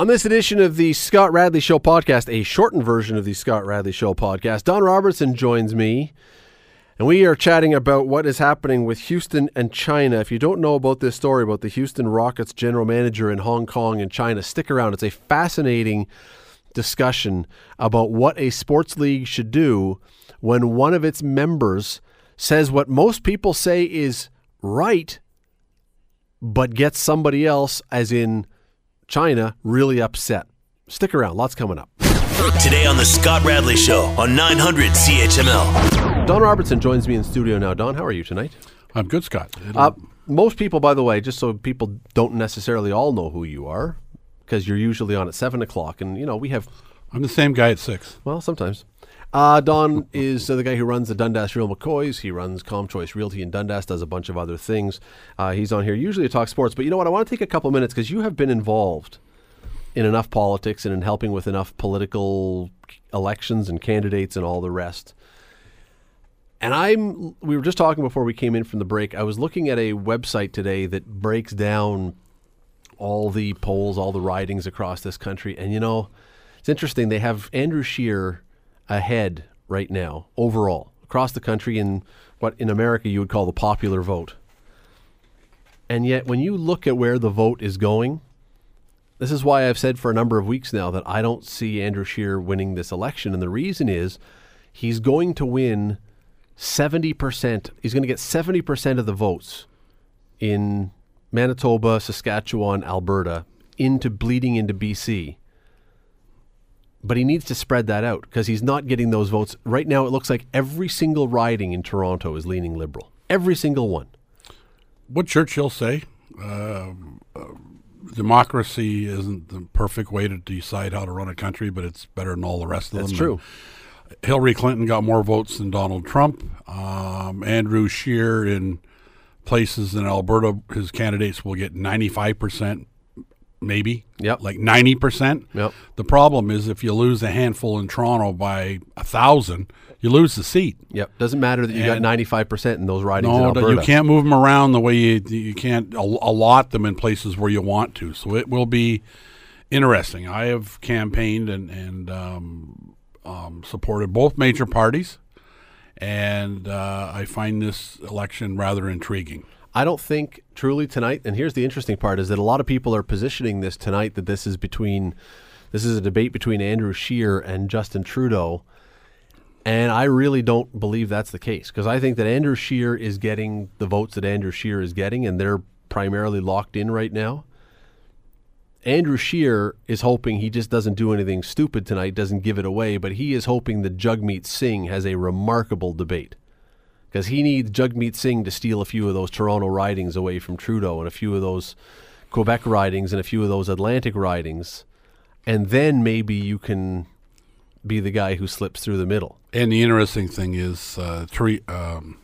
On this edition of the Scott Radley Show podcast, a shortened version of the Scott Radley Show podcast, Don Robertson joins me, and we are chatting about what is happening with Houston and China. If you don't know about this story about the Houston Rockets general manager in Hong Kong and China, stick around. It's a fascinating discussion about what a sports league should do when one of its members says what most people say is right, but gets somebody else, as in China really upset. Stick around, lots coming up. Today on the Scott Radley Show on 900 CHML. Don Robertson joins me in studio now. Don, how are you tonight? I'm good, Scott. Uh, most people, by the way, just so people don't necessarily all know who you are, because you're usually on at seven o'clock, and you know we have. I'm the same guy at six. Well, sometimes. Uh, Don is uh, the guy who runs the Dundas Real McCoys. He runs Calm Choice Realty in Dundas, does a bunch of other things. Uh, he's on here usually to talk sports, but you know what? I want to take a couple minutes because you have been involved in enough politics and in helping with enough political elections and candidates and all the rest. And I'm we were just talking before we came in from the break. I was looking at a website today that breaks down all the polls, all the ridings across this country. And you know, it's interesting. They have Andrew Scheer ahead right now overall across the country in what in America you would call the popular vote. And yet, when you look at where the vote is going, this is why I've said for a number of weeks now that I don't see Andrew Scheer winning this election. And the reason is he's going to win 70%. He's going to get 70% of the votes in Manitoba, Saskatchewan, Alberta, into bleeding into BC but he needs to spread that out because he's not getting those votes. Right now, it looks like every single riding in Toronto is leaning liberal. Every single one. What Churchill say? Uh, uh, democracy isn't the perfect way to decide how to run a country, but it's better than all the rest of That's them. true. And Hillary Clinton got more votes than Donald Trump. Um, Andrew Scheer in places in Alberta, his candidates will get 95% maybe. Yep. Like 90%. Yep. The problem is if you lose a handful in Toronto by a thousand, you lose the seat. Yep. Doesn't matter that you got 95% in those ridings in No, Alberta. you can't move them around the way you you can't allot them in places where you want to. So it will be interesting. I have campaigned and and um, um, supported both major parties, and uh, I find this election rather intriguing. I don't think truly tonight, and here's the interesting part is that a lot of people are positioning this tonight that this is between, this is a debate between Andrew Scheer and Justin Trudeau. And I really don't believe that's the case because I think that Andrew Scheer is getting the votes that Andrew Scheer is getting, and they're primarily locked in right now. Andrew Scheer is hoping he just doesn't do anything stupid tonight, doesn't give it away, but he is hoping that Jagmeet Singh has a remarkable debate because he needs Jagmeet Singh to steal a few of those Toronto ridings away from Trudeau and a few of those Quebec ridings and a few of those Atlantic ridings, and then maybe you can be the guy who slips through the middle. And the interesting thing is, uh, um,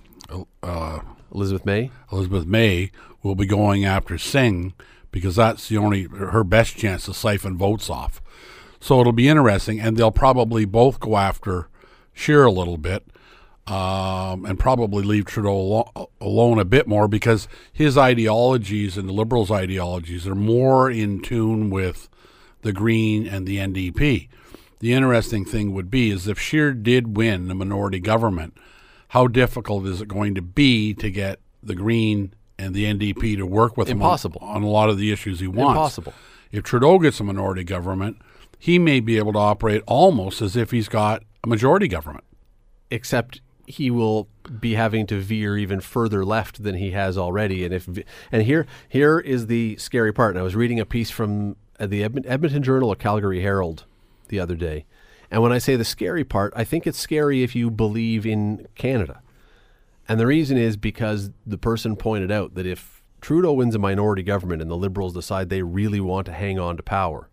uh, Elizabeth May. Elizabeth May will be going after Singh because that's the only her best chance to siphon votes off. So it'll be interesting, and they'll probably both go after Scheer a little bit, um, and probably leave Trudeau alo- alone a bit more because his ideologies and the Liberals' ideologies are more in tune with the Green and the NDP. The interesting thing would be is if Scheer did win the minority government, how difficult is it going to be to get the Green and the NDP to work with Impossible. him on, on a lot of the issues he wants? Impossible. If Trudeau gets a minority government, he may be able to operate almost as if he's got a majority government. except he will be having to veer even further left than he has already. And if and here here is the scary part. And I was reading a piece from uh, the Edmonton Journal or Calgary Herald the other day. And when I say the scary part, I think it's scary if you believe in Canada. And the reason is because the person pointed out that if Trudeau wins a minority government and the Liberals decide they really want to hang on to power,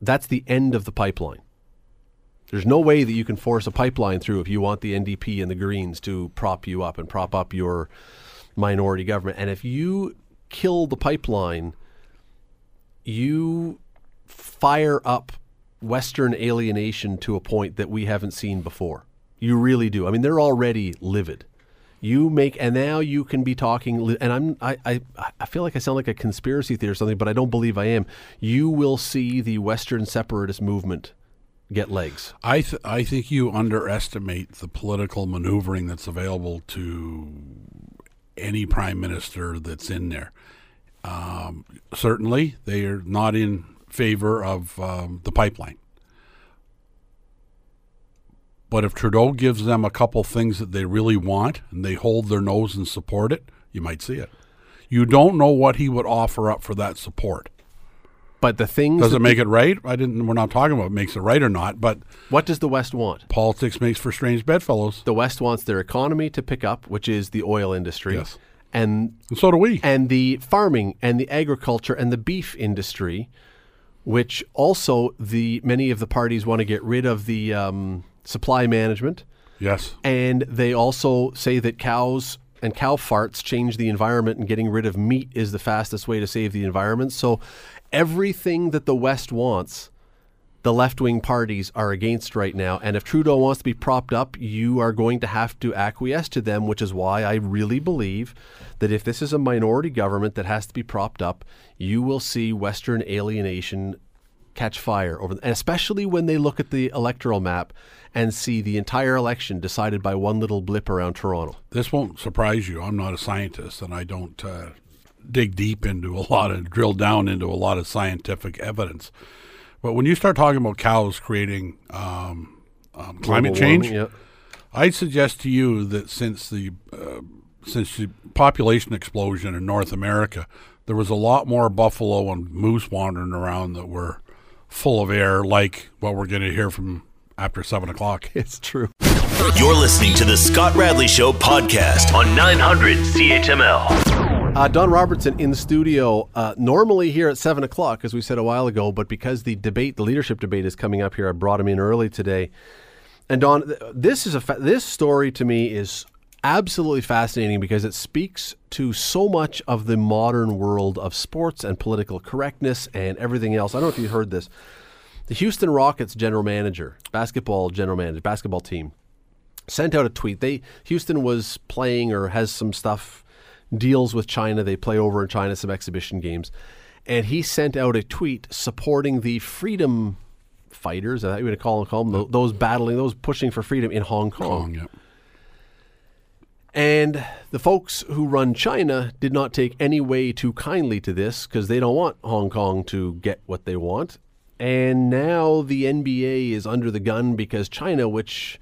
that's the end of the pipeline. There's no way that you can force a pipeline through if you want the NDP and the Greens to prop you up and prop up your minority government. And if you kill the pipeline, you fire up Western alienation to a point that we haven't seen before. You really do. I mean, they're already livid. You make, and now you can be talking. And I'm, I, I, I feel like I sound like a conspiracy theorist or something, but I don't believe I am. You will see the Western separatist movement get legs. I th- I think you underestimate the political maneuvering that's available to any prime minister that's in there. Um, certainly, they are not in favor of um, the pipeline. But if Trudeau gives them a couple things that they really want and they hold their nose and support it, you might see it. You don't know what he would offer up for that support. But the things Does it make it right? I didn't. We're not talking about makes it right or not, but what does the West want? politics makes for strange bedfellows, The West wants their economy to pick up, which is the oil industry, Yes. and and so do we. and the farming and the agriculture and the beef industry, which also the many of the parties want to get rid of the um, supply management, Yes. and they also say that cows and cow farts change the environment, and getting rid of meat is the fastest way to save the environment. So everything that the West wants. The left wing parties are against right now. And if Trudeau wants to be propped up, you are going to have to acquiesce to them, which is why I really believe that if this is a minority government that has to be propped up, you will see Western alienation catch fire over, and especially when they look at the electoral map and see the entire election decided by one little blip around Toronto. This won't surprise you. I'm not a scientist, and I don't uh, dig deep into a lot of drill down into a lot of scientific evidence. But when you start talking about cows creating um, um, climate change, warming, yeah. I'd suggest to you that since the uh, since the population explosion in North America, there was a lot more buffalo and moose wandering around that were full of air, like what we're going to hear from after seven o'clock. It's true. You're listening to the Scott Radley Show podcast on 900 CHML. Uh, Don Robertson in the studio, uh, normally here at 7 o'clock, as we said a while ago, but because the debate, the leadership debate is coming up here, I brought him in early today. And Don, this is a fa- this story to me is absolutely fascinating because it speaks to so much of the modern world of sports and political correctness and everything else. I don't know if you heard this. The Houston Rockets general manager, basketball general manager, basketball team, sent out a tweet. They Houston was playing or has some stuff deals with China. They play over in China some exhibition games, and he sent out a tweet supporting the freedom fighters. I we're going to call them, call them those battling, those pushing for freedom in Hong Kong. Yeah. And the folks who run China did not take any way too kindly to this because they don't want Hong Kong to get what they want. And now the NBA is under the gun because China, which,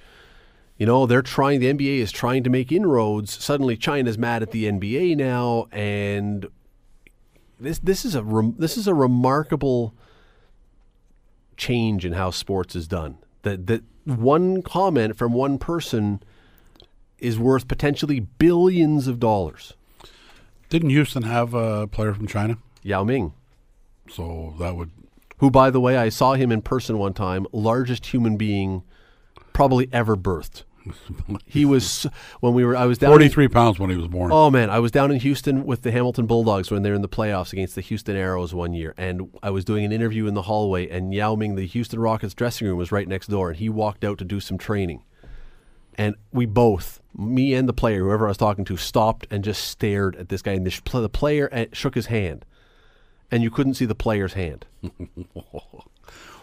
you know, they're trying, the NBA is trying to make inroads. Suddenly China's mad at the NBA now. And this, this, is, a rem, this is a remarkable change in how sports is done. That, that one comment from one person is worth potentially billions of dollars. Didn't Houston have a player from China? Yao Ming, So that would who, by the way, I saw him in person one time, largest human being probably ever birthed. He was when we were. I was down. in- 43 pounds when he was born. Oh man, I was down in Houston with the Hamilton Bulldogs when they were in the playoffs against the Houston Aeros one year, and I was doing an interview in the hallway, and Yao Ming, the Houston Rockets dressing room, was right next door, and he walked out to do some training, and we both, me and the player, whoever I was talking to, stopped and just stared at this guy, and the, player uh, shook his hand, and you couldn't see the player's hand.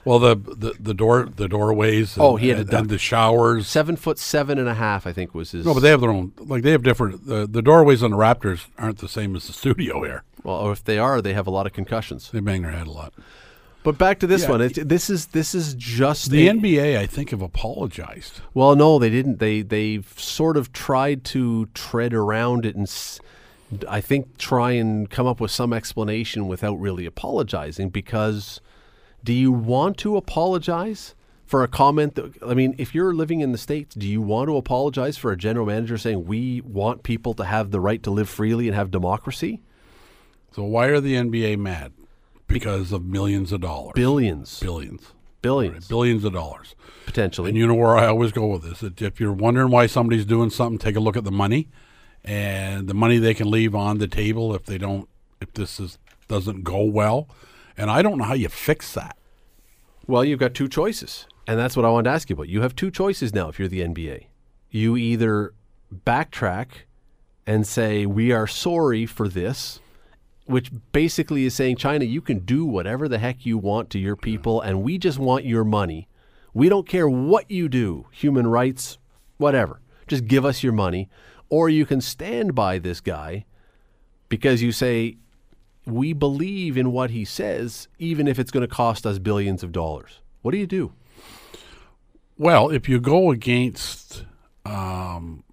Well, the, the the door the doorways. And, Oh, he had and, and the showers. Seven foot seven and a half, I think, was his. No, but they have their own. Like they have different. The the doorways on the Raptors aren't the same as the studio here. well, if they are, they have a lot of concussions. They bang their head a lot. But back to this Yeah. one. It's, this is this is just The a- NBA, I think, have apologized. Well, no, they didn't. They they've sort of tried to tread around it and s- I think try and come up with some explanation without really apologizing because do you want to apologize for a comment that I mean, if you're living in the states, do you want to apologize for a general manager saying we want people to have the right to live freely and have democracy? So why are the NBA mad? Because of millions of dollars, Billions, billions, billions billions of dollars. potentially. And you know where I always go with this. If you're wondering why somebody's doing something, take a look at the money and the money they can leave on the table if they don't, if this is doesn't go well. And I don't know how you fix that. Well, you've got two choices. And that's what I wanted to ask you about. You have two choices now if you're the NBA. You either backtrack and say, we are sorry for this, which basically is saying, China, you can do whatever the heck you want to your people, and we just want your money. We don't care what you do, human rights, whatever. Just give us your money. Or you can stand by this guy because you say, we believe in what he says, even if it's going to cost us billions of dollars. What do you do? Well, if you go against, um,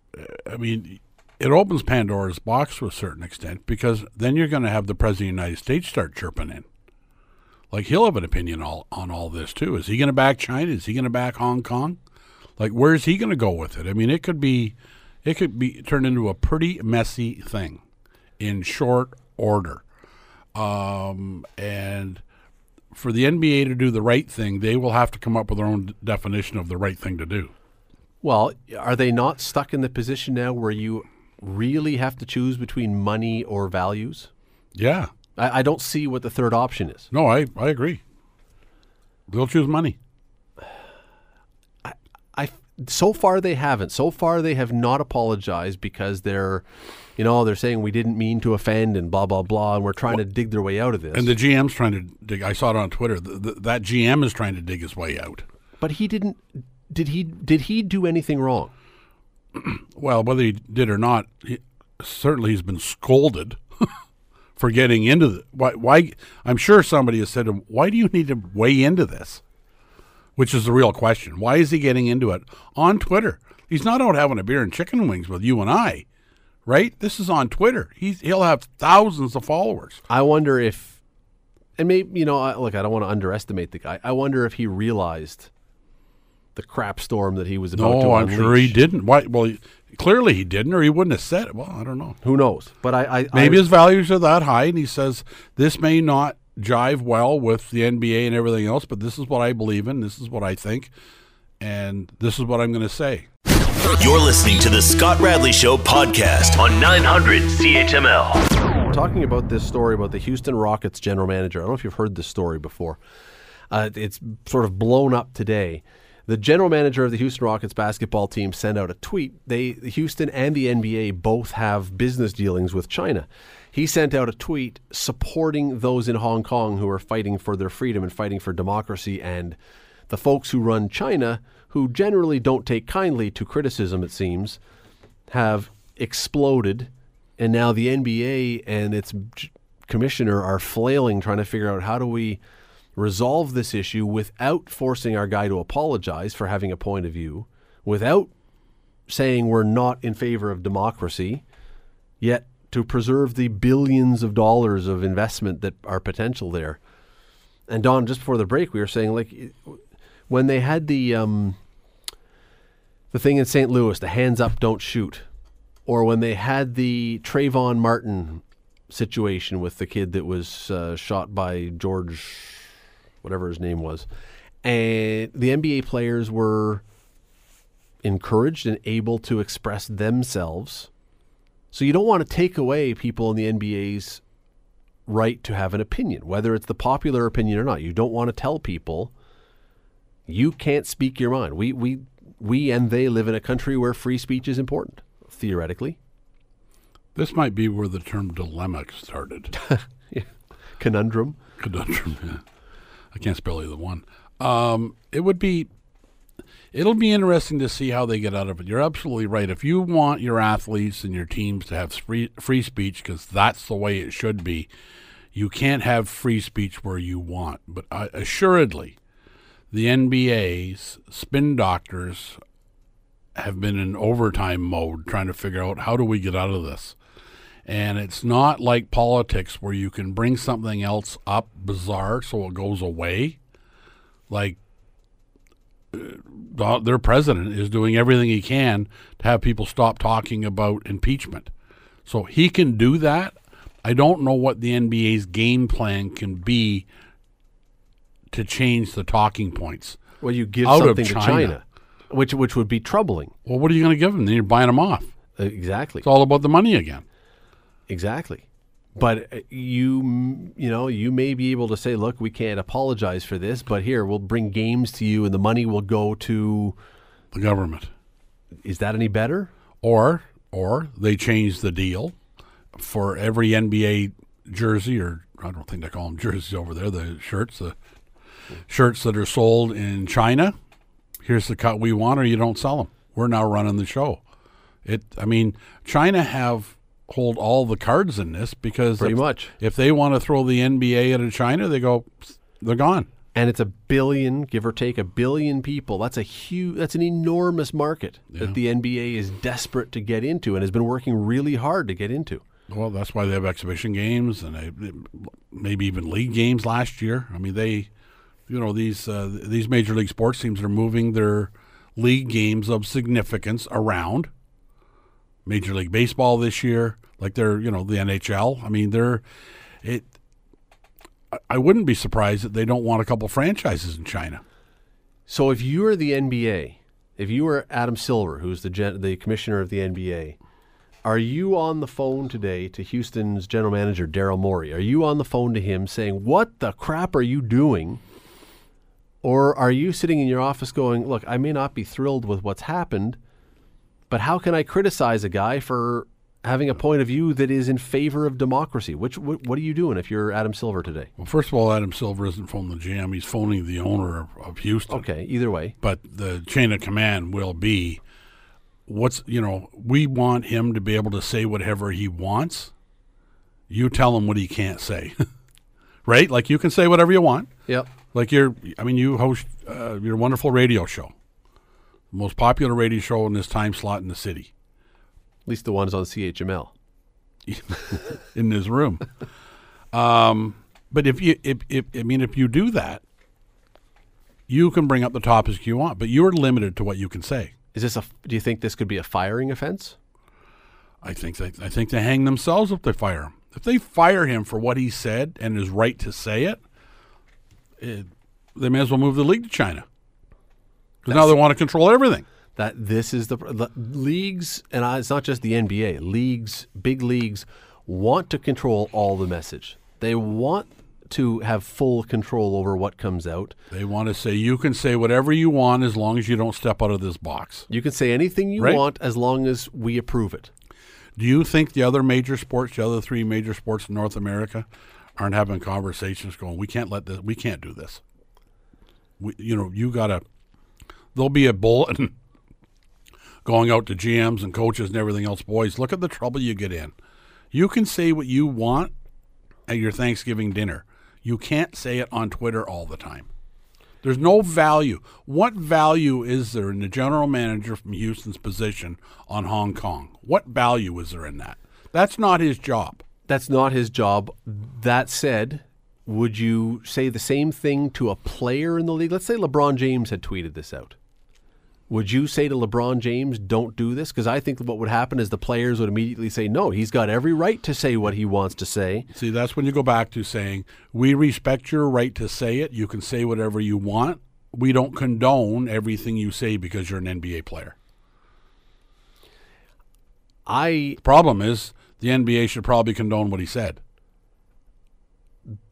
I mean, it opens Pandora's box to a certain extent because then you're going to have the president of the United States start chirping in. Like he'll have an opinion all, on all this too. Is he going to back China? Is he going to back Hong Kong? Like where's he going to go with it? I mean, it could be, it could be turned into a pretty messy thing in short order. Um, and for the NBA to do the right thing, they will have to come up with their own definition of the right thing to do. Well, are they not stuck in the position now where you really have to choose between money or values? Yeah. I, I don't see what the third option is. No, I, I agree. They'll choose money. I so far they haven't. So far they have not apologized because they're, you know, they're saying we didn't mean to offend and blah blah blah, and we're trying to dig their way out of this. And the GM's trying to dig. I saw it on Twitter. The, the, that GM is trying to dig his way out. but he didn't. Did he? Did he do anything wrong? Well, whether he did or not, he, certainly he's been scolded for getting into the. Why, why? I'm sure somebody has said to him, "Why do you need to weigh into this?" Which is the real question. Why is he getting into it on Twitter? He's not out having a beer and chicken wings with you and I, right? This is on Twitter. He's he'll have thousands of followers. I wonder if, and maybe you know, look, I don't want to underestimate the guy. I wonder if he realized the crap storm that he was about to No, I'm sure he didn't. Why? Well, he, clearly he didn't, or he wouldn't have said it. Well, I don't know. Who knows? But I, I Maybe I, his values are that high, and he says this may not jive well with the NBA and everything else, but this is what I believe in. This is what I think, and this is what I'm going to say. You're listening to the Scott Radley Show podcast on 900 CHML. talking about this story about the Houston Rockets general manager. I don't know if you've heard this story before. Uh, it's sort of blown up today. The general manager of the Houston Rockets basketball team sent out a tweet. They, Houston and the NBA both have business dealings with China. He sent out a tweet supporting those in Hong Kong who are fighting for their freedom and fighting for democracy, and the folks who run China, who generally don't take kindly to criticism, it seems, have exploded, and now the NBA and its commissioner are flailing trying to figure out how do we resolve this issue without forcing our guy to apologize for having a point of view, without saying we're not in favor of democracy, yet to preserve the billions of dollars of investment that are potential there. And Don, just before the break, we were saying like when they had the um, the thing in St. Louis, the hands up, don't shoot, or when they had the Trayvon Martin situation with the kid that was uh, shot by George, whatever his name was, and the NBA players were encouraged and able to express themselves. So you don't want to take away people in the NBA's right to have an opinion, whether it's the popular opinion or not. You don't want to tell people you can't speak your mind. We we we and they live in a country where free speech is important, theoretically. This might be where the term dilemma started. Conundrum. Conundrum. Yeah. I can't spell either one. Um, it would be. It'll be interesting to see how they get out of it. You're absolutely right. If you want your athletes and your teams to have free free speech, because that's the way it should be, you can't have free speech where you want. But assuredly, the NBA's spin doctors have been in overtime mode trying to figure out how do we get out of this. And it's not like politics where you can bring something else up bizarre so it goes away. Like uh, their president is doing everything he can to have people stop talking about impeachment. So he can do that. I don't know what the NBA's game plan can be to change the talking points. Well, you give Out of something to China. China, which which would be troubling. Well, what are you going to give them? Then you're buying them off. Exactly. It's all about the money again. Exactly. But uh, you, you know, you may be able to say, "Look, we can't apologize for this, but here we'll bring games to you, and the money will go to." The government. Is that any better? Or or they change the deal for every NBA jersey or I don't think they call them jerseys over there, the shirts, the shirts that are sold in China. Here's the cut we want, or you don't sell them. We're now running the show. It. I mean, China have hold all the cards in this because Pretty if, much. if they want to throw the NBA into China, they go, they're gone. and it's a billion, give or take a billion people. That's a huge, that's an enormous market that the NBA is desperate to get into and has been working really hard to get into. Well, that's why they have exhibition games and they, maybe even league games last year. I mean, they, you know, these uh, these major league sports teams are moving their league games of significance around. Major League Baseball this year, like they're you know the NHL. I mean, they're it. I- wouldn't be surprised that they don't want a couple franchises in China. So if you are the NBA, if you are Adam Silver, who's the gen- the commissioner of the NBA, are you on the phone today to Houston's general manager Daryl Morey? Are you on the phone to him saying, "What the crap are you doing?" Or are you sitting in your office going, "Look, I may not be thrilled with what's happened, but how can I criticize a guy for having a point of view that is in favor of democracy?" Which what, what are you doing if you're Adam Silver today? Well, first of all, Adam Silver isn't phoning the GM; he's phoning the owner of, of Houston. Okay, either way. but the chain of command will be what's you know we want him to be able to say whatever he wants you tell him what he can't say right like you can say whatever you want Yep. like you're i mean you host uh, your wonderful radio show most popular radio show in this time slot in the city At least the ones on CHML. in this room um, but if you if, if i mean if you do that you can bring up the topics you want but you're limited to what you can say Is this a? Do you think this could be a firing offense? I think they, I think they hang themselves if they fire him. If they fire him for what he said and his right to say it, it they may as well move the league to China. Because now they want to control everything. That this is the, the leagues, and I, it's not just the NBA. Leagues, big leagues, want to control all the message. They want to have full control over what comes out. They want to say you can say whatever you want as long as you don't step out of this box. You can say anything you Right. want as long as we approve it. Do you think the other major sports, the other three major sports in North America, aren't having conversations going, we can't let this, we can't do this. We, you know, you got to, there'll be a bulletin going out to GMs and coaches and everything else. Boys, look at the trouble you get in. You can say what you want at your Thanksgiving dinner. You can't say it on Twitter all the time. There's no value. What value is there in the general manager from Houston's position on Hong Kong? What value is there in that? That's not his job. That's not his job. That said, would you say the same thing to a player in the league? Let's say LeBron James had tweeted this out. Would you say to LeBron James, don't do this? Because I think what would happen is the players would immediately say, no, he's got every right to say what he wants to say. See, that's when you go back to saying, we respect your right to say it. You can say whatever you want. We don't condone everything you say because you're an NBA player. I Problem is, the NBA should probably condone what he said.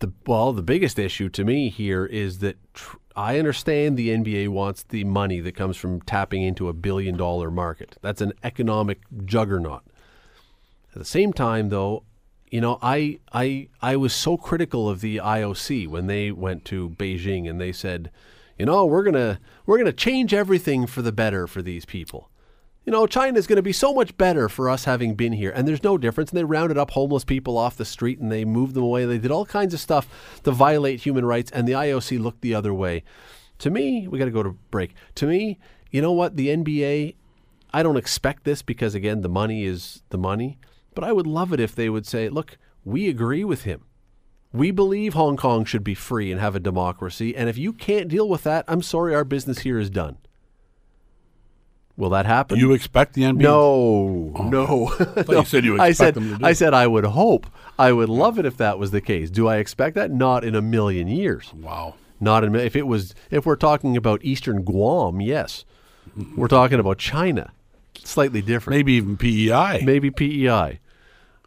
the well, the biggest issue to me here is that tr- I understand the NBA wants the money that comes from tapping into a billion dollar market. That's an economic juggernaut. At the same time, though, you know, I I I was so critical of the IOC when they went to Beijing and they said, you know, we're gonna we're gonna change everything for the better for these people. You know, China's going to be so much better for us having been here. And there's no difference. And they rounded up homeless people off the street and they moved them away. They did all kinds of stuff to violate human rights. And the IOC looked the other way. To me, we got to go to break. To me, you know what? The NBA, I don't expect this because, again, the money is the money. But I would love it if they would say, look, we agree with him. We believe Hong Kong should be free and have a democracy. And if you can't deal with that, I'm sorry, our business here is done. Will that happen? You expect the NBA? No, oh, no. thought you said you I said, them to do I said I would hope. I would love it if that was the case. Do I expect that? Not in a million years. Wow. Not in, if it was. If we're talking about Eastern Guam, yes. We're talking about China. Slightly different. Maybe even PEI. Maybe PEI.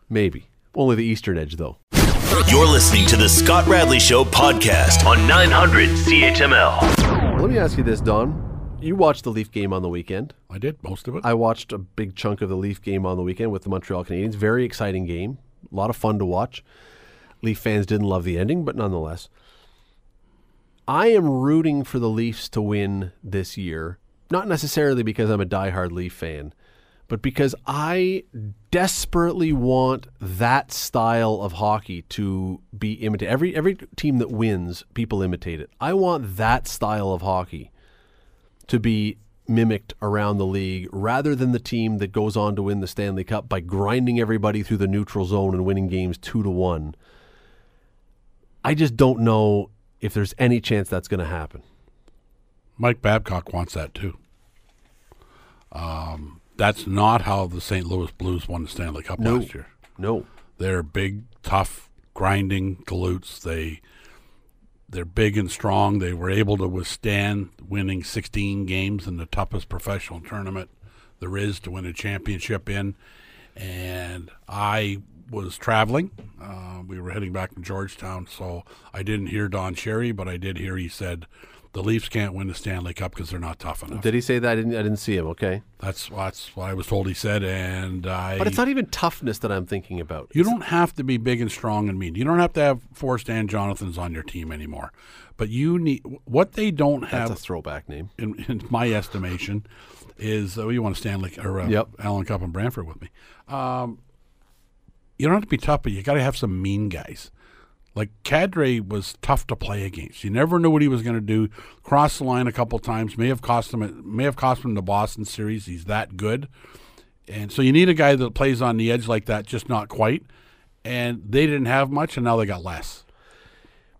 Maybe only the eastern edge, though. You're listening to the Scott Radley Show podcast on 900 CHML. Let me ask you this, Don. You watched the Leaf game on the weekend. I did most of it. I watched a big chunk of the Leaf game on the weekend with the Montreal Canadiens. Very exciting game. A lot of fun to watch. Leaf fans didn't love the ending, but nonetheless. I am rooting for the Leafs to win this year, not necessarily because I'm a diehard Leaf fan, but because I desperately want that style of hockey to be imitated. Every every team that wins, people imitate it. I want that style of hockey to be mimicked around the league rather than the team that goes on to win the Stanley Cup by grinding everybody through the neutral zone and winning games 2 to 1. I just don't know if there's any chance that's going to happen. Mike Babcock wants that too. Um, that's not how the St. Louis Blues won the Stanley Cup No. last year. No. They're big, tough, grinding galoots. They they're big and strong. They were able to withstand winning 16 games in the toughest professional tournament there is to win a championship in. And I was traveling. Uh, we were heading back to Georgetown, so I didn't hear Don Cherry, but I did hear he said the Leafs can't win the Stanley Cup because they're not tough enough. Did he say that? I didn't, I didn't see him, okay? That's that's what I was told he said, and I. But it's not even toughness that I'm thinking about. You don't have to be big and strong and mean. You don't have to have four Stan Jonathans on your team anymore. But you need what they don't That's have, a throwback name. in, in my estimation, is oh, you want to Stanley or uh, Yep. Allan Cup and Brantford with me. Um, you don't have to be tough, but you got to have some mean guys. Like Kadri was tough to play against. You never knew what he was going to do. Crossed the line a couple times. May have cost him. May have cost him the Boston series. He's that good, and so you need a guy that plays on the edge like that, just not quite. And they didn't have much, and now they got less.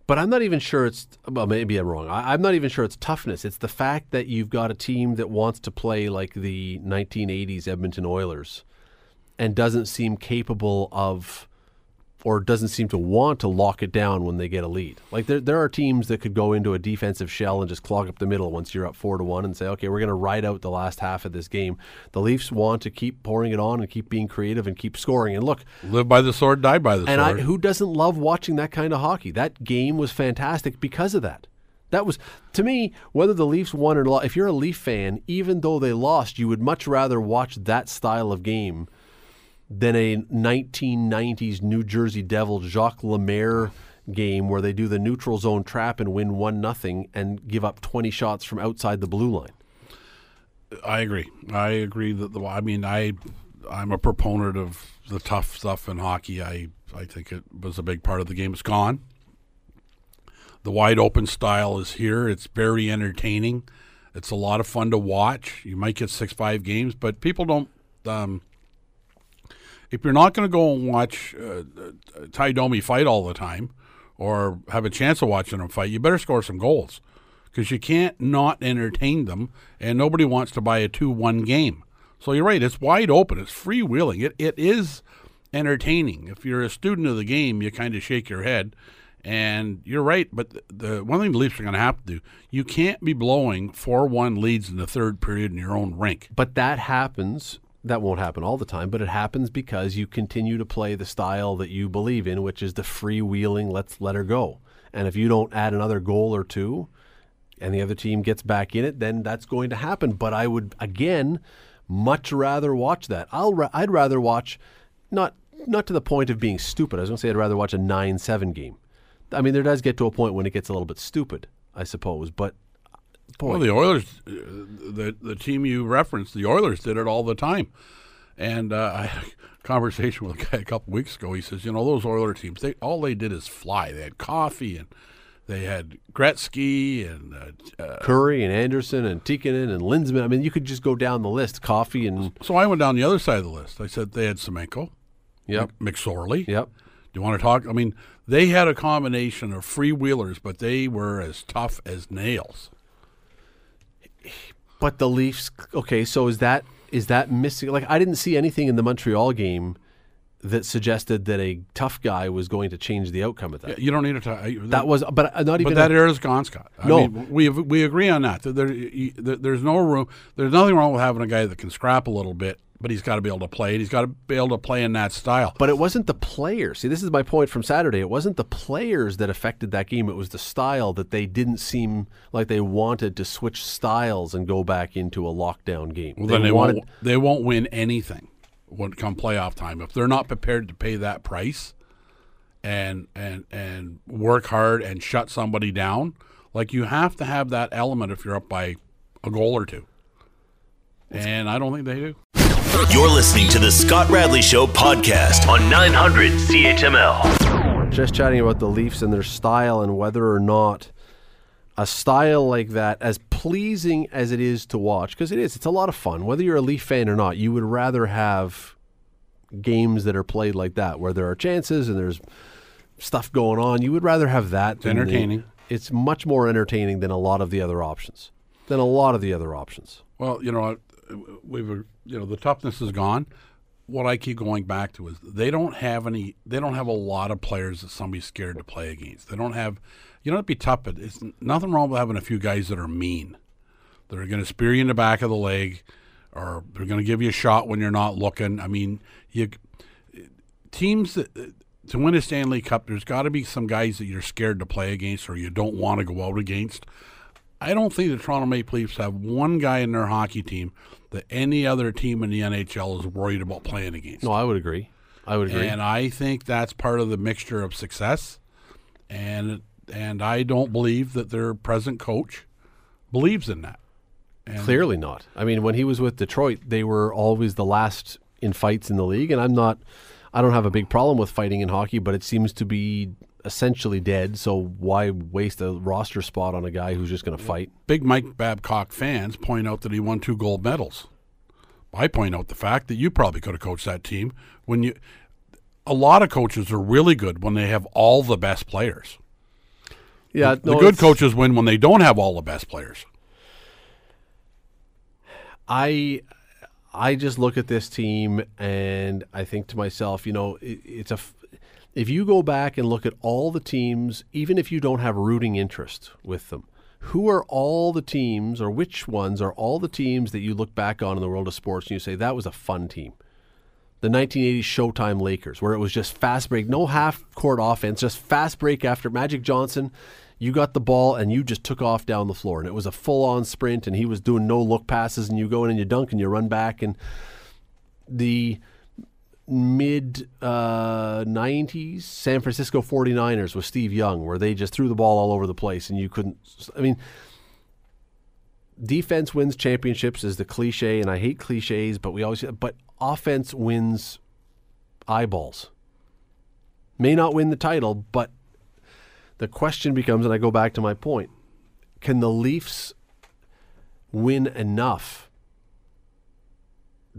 But I'm not even sure it's, well, maybe I'm wrong. I, I'm not even sure it's toughness. It's the fact that you've got a team that wants to play like the 1980s Edmonton Oilers and doesn't seem capable of, or doesn't seem to want to lock it down when they get a lead. Like there, there are teams that could go into a defensive shell and just clog up the middle once you're up four to one and say, okay, we're going to ride out the last half of this game. The Leafs want to keep pouring it on and keep being creative and keep scoring. And look, Live by the sword, die by the sword. and sword. who doesn't love watching that kind of hockey? That game was fantastic because of that. That was to me whether the Leafs won or lost. If you're a Leaf fan, even though they lost, you would much rather watch that style of game than a 1990s New Jersey Devil Jacques Lemaire game where they do the neutral zone trap and win one nothing and give up 20 shots from outside the blue line. I agree. I agree that the. I mean, I, I'm a proponent of the tough stuff in hockey. I, I think it was a big part of the game. It's gone. The wide open style is here. It's very entertaining. It's a lot of fun to watch. You might get six, five games, but people don't. Um, if you're not going to go and watch uh, uh, Tie Domi fight all the time, or have a chance of watching him fight, you better score some goals because you can't not entertain them, and nobody wants to buy a two-one game. So you're right; it's wide open. It's freewheeling. It it is entertaining. If you're a student of the game, you kind of shake your head, and you're right. But the, the one thing the Leafs are going to have to do, you can't be blowing four-one leads in the third period in your own rink. But that happens. That won't happen all the time, but it happens because you continue to play the style that you believe in, which is the freewheeling, let's let her go. And if you don't add another goal or two and the other team gets back in it, then that's going to happen. But I would, again, much rather watch that. I'll, ra- I'd rather watch, not, not to the point of being stupid. I was going to say I'd rather watch a 9 7 game. I mean, there does get to a point when it gets a little bit stupid, I suppose. But boy, Well, the Oilers, uh, the the team you referenced, the Oilers did it all the time. And uh, I had a conversation with a guy a couple weeks ago. He says, you know, those Oiler teams, they all they did is fly. They had coffee and they had Gretzky and uh, uh, Kurri and Anderson and Tikkanen and Linseman. I mean, you could just go down the list. Coffey and so I went down the other side of the list. I said they had Semenko, yep, McSorley. yep. Do you want to talk? I mean, they had a combination of freewheelers, but they were as tough as nails. But the Leafs. Okay, so is that is that missing? Like, I didn't see anything in the Montreal game that suggested that a tough guy was going to change the outcome of that. You don't need to talk. That was, but not even. But that a- era is gone, Scott. I No. mean, we we agree on that. There- there's no room. There's nothing wrong with having a guy that can scrap a little bit, but he's got to be able to play it. He's got to be able to play in that style. But it wasn't the players. See, this is my point from Saturday. It wasn't the players that affected that game. It was the style that they didn't seem like they wanted to switch styles and go back into a lockdown game. Well, then they wanted, won't. They won't win anything when come playoff time if they're not prepared to pay that price and and and work hard and shut somebody down. Like you have to have that element if you're up by a goal or two. And I don't think they do. You're listening to the Scott Radley Show podcast on 900 CHML. Just chatting about the Leafs and their style and whether or not a style like that, as pleasing as it is to watch, because it is, it's a lot of fun. Whether you're a Leaf fan or not, you would rather have games that are played like that, where there are chances and there's stuff going on. You would rather have that. It's entertaining. The, it's much more entertaining than a lot of the other options. Than a lot of the other options. Well, you know, we've you know the toughness is gone. What I keep going back to is they don't have any. They don't have a lot of players that somebody's scared to play against. They don't have. You know, it'd be tough, but it's nothing wrong with having a few guys that are mean. That are going to spear you in the back of the leg, or they're going to give you a shot when you're not looking. I mean, you teams that to win a Stanley Cup, there's got to be some guys that you're scared to play against or you don't want to go out against. I don't think the Toronto Maple Leafs have one guy in their hockey team that any other team in the NHL is worried about playing against. No, I would agree. I would agree. And I think that's part of the mixture of success. And and I don't believe that their present coach believes in that. And Clearly not. I mean, when he was with Detroit, they were always the last in fights in the league, and I'm not. I don't have a big problem with fighting in hockey, but it seems to be essentially dead. So why waste a roster spot on a guy who's just going to fight? Big Mike Babcock fans point out that he won two gold medals. I point out the fact that you probably could have coached that team when you. A lot of coaches are really good when they have all the best players. Yeah, the, no, the good coaches win when they don't have all the best players. I I just look at this team and I think to myself, you know, it, it's a. If you go back and look at all the teams, even if you don't have rooting interest with them, who are all the teams or which ones are all the teams that you look back on in the world of sports and you say that was a fun team? The 1980s Showtime Lakers, where it was just fast break, no half court offense, just fast break after Magic Johnson you got the ball and you just took off down the floor and it was a full on sprint and he was doing no look passes and you go in and you dunk and you run back and the mid uh, 90s San Francisco 49ers with Steve Young where they just threw the ball all over the place and you couldn't I mean defense wins championships is the cliche and I hate cliches but we always but offense wins eyeballs. May not win the title but the question becomes, and I go back to my point can the Leafs win enough,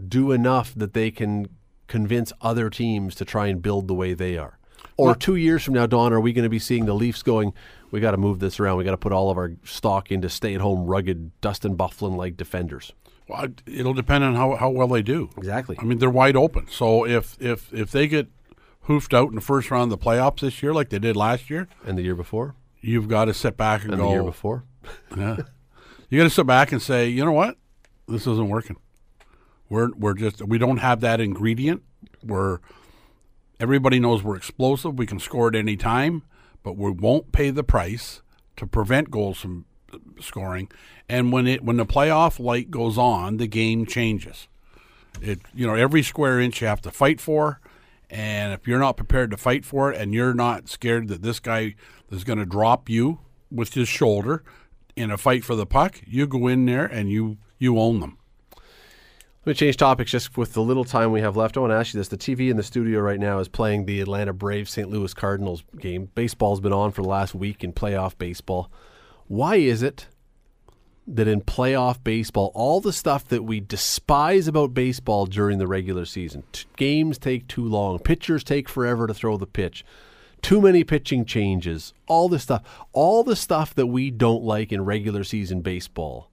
do enough that they can convince other teams to try and build the way they are? Or two years from now, Don, are we going to be seeing the Leafs going, we got to move this around. We got to put all of our stock into stay at home, rugged, Dustin Byfuglien like defenders? Well, it'll depend on how, how well they do. Exactly. I mean, they're wide open. So if if if they get hoofed out in the first round of the playoffs this year, like they did last year, and the year before. You've got to sit back and, and go. The year before. yeah, you got to sit back and say, you know what, this isn't working. We're we're just we don't have that ingredient. We're everybody knows we're explosive. We can score at any time, but we won't pay the price to prevent goals from scoring. And when it when the playoff light goes on, the game changes. It you know every square inch you have to fight for and if you're not prepared to fight for it and you're not scared that this guy is going to drop you with his shoulder in a fight for the puck, you go in there and you, you own them. Let me change topics just with the little time we have left. I want to ask you this. The TV in the studio right now is playing the Atlanta Braves St. Louis Cardinals game. Baseball's been on for the last week in playoff baseball. Why is it that in playoff baseball, all the stuff that we despise about baseball during the regular season, t- games take too long, pitchers take forever to throw the pitch, too many pitching changes, all this stuff, all the stuff that we don't like in regular season baseball,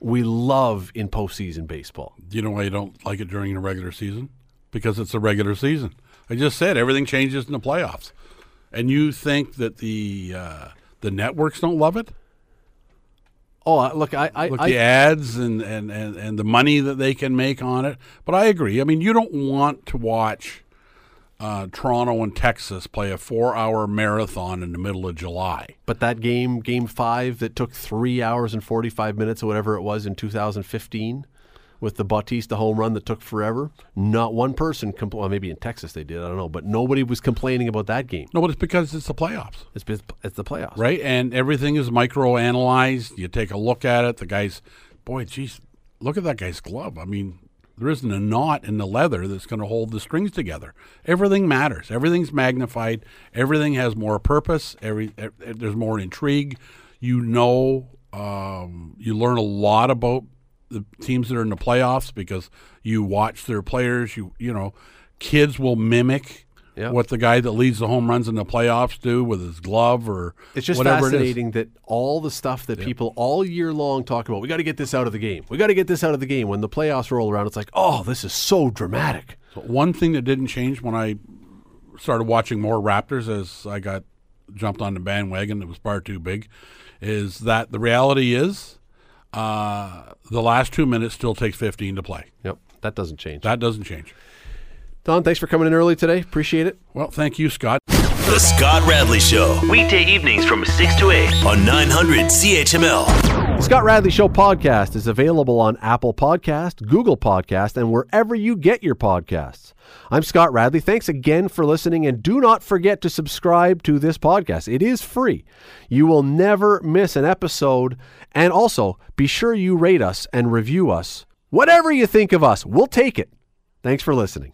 we love in postseason baseball. You know why you don't like it during the regular season? Because it's a regular season. I just said everything changes in the playoffs, and you think that the uh, the networks don't love it? Oh, look, I, I, Look, I the ads and, and, and, and the money that they can make on it. But I agree. I mean, you don't want to watch uh, Toronto and Texas play a four-hour marathon in the middle of July. but that game, game five, that took three hours and forty five minutes or whatever it was in 2015, with the Bautista home run that took forever. Not one person, compl- well, maybe in Texas they did, I don't know, but nobody was complaining about that game. No, but it's because it's the playoffs. It's it's the playoffs, right? And everything is micro-analyzed. You take a look at it. The guy's, boy, geez, look at that guy's glove. I mean, there isn't a knot in the leather that's going to hold the strings together. Everything matters. Everything's magnified. Everything has more purpose. Every there's more intrigue. You know, um, you learn a lot about the teams that are in the playoffs because you watch their players. You you know, kids will mimic. Yeah. What the guy that leads the home runs in the playoffs do with his glove or It's just whatever it is. fascinating that all the stuff that people all year long talk about, we got to get this out of the game. We got to get this out of the game. When the playoffs roll around, it's like, oh, this is so dramatic. So one thing that didn't change when I started watching more Raptors as I got jumped on the bandwagon that was far too big is that the reality is uh, the last two minutes still takes 15 to play. Yep, that doesn't change. That doesn't change. Don, thanks for coming in early today. Appreciate it. Well, thank you, Scott. The Scott Radley Show. Weekday evenings from 6 to 8 on 900 CHML. The Scott Radley Show podcast is available on Apple Podcast, Google Podcast, and wherever you get your podcasts. I'm Scott Radley. Thanks again for listening, and do not forget to subscribe to this podcast. It is free. You will never miss an episode. And also, be sure you rate us and review us. Whatever you think of us, we'll take it. Thanks for listening.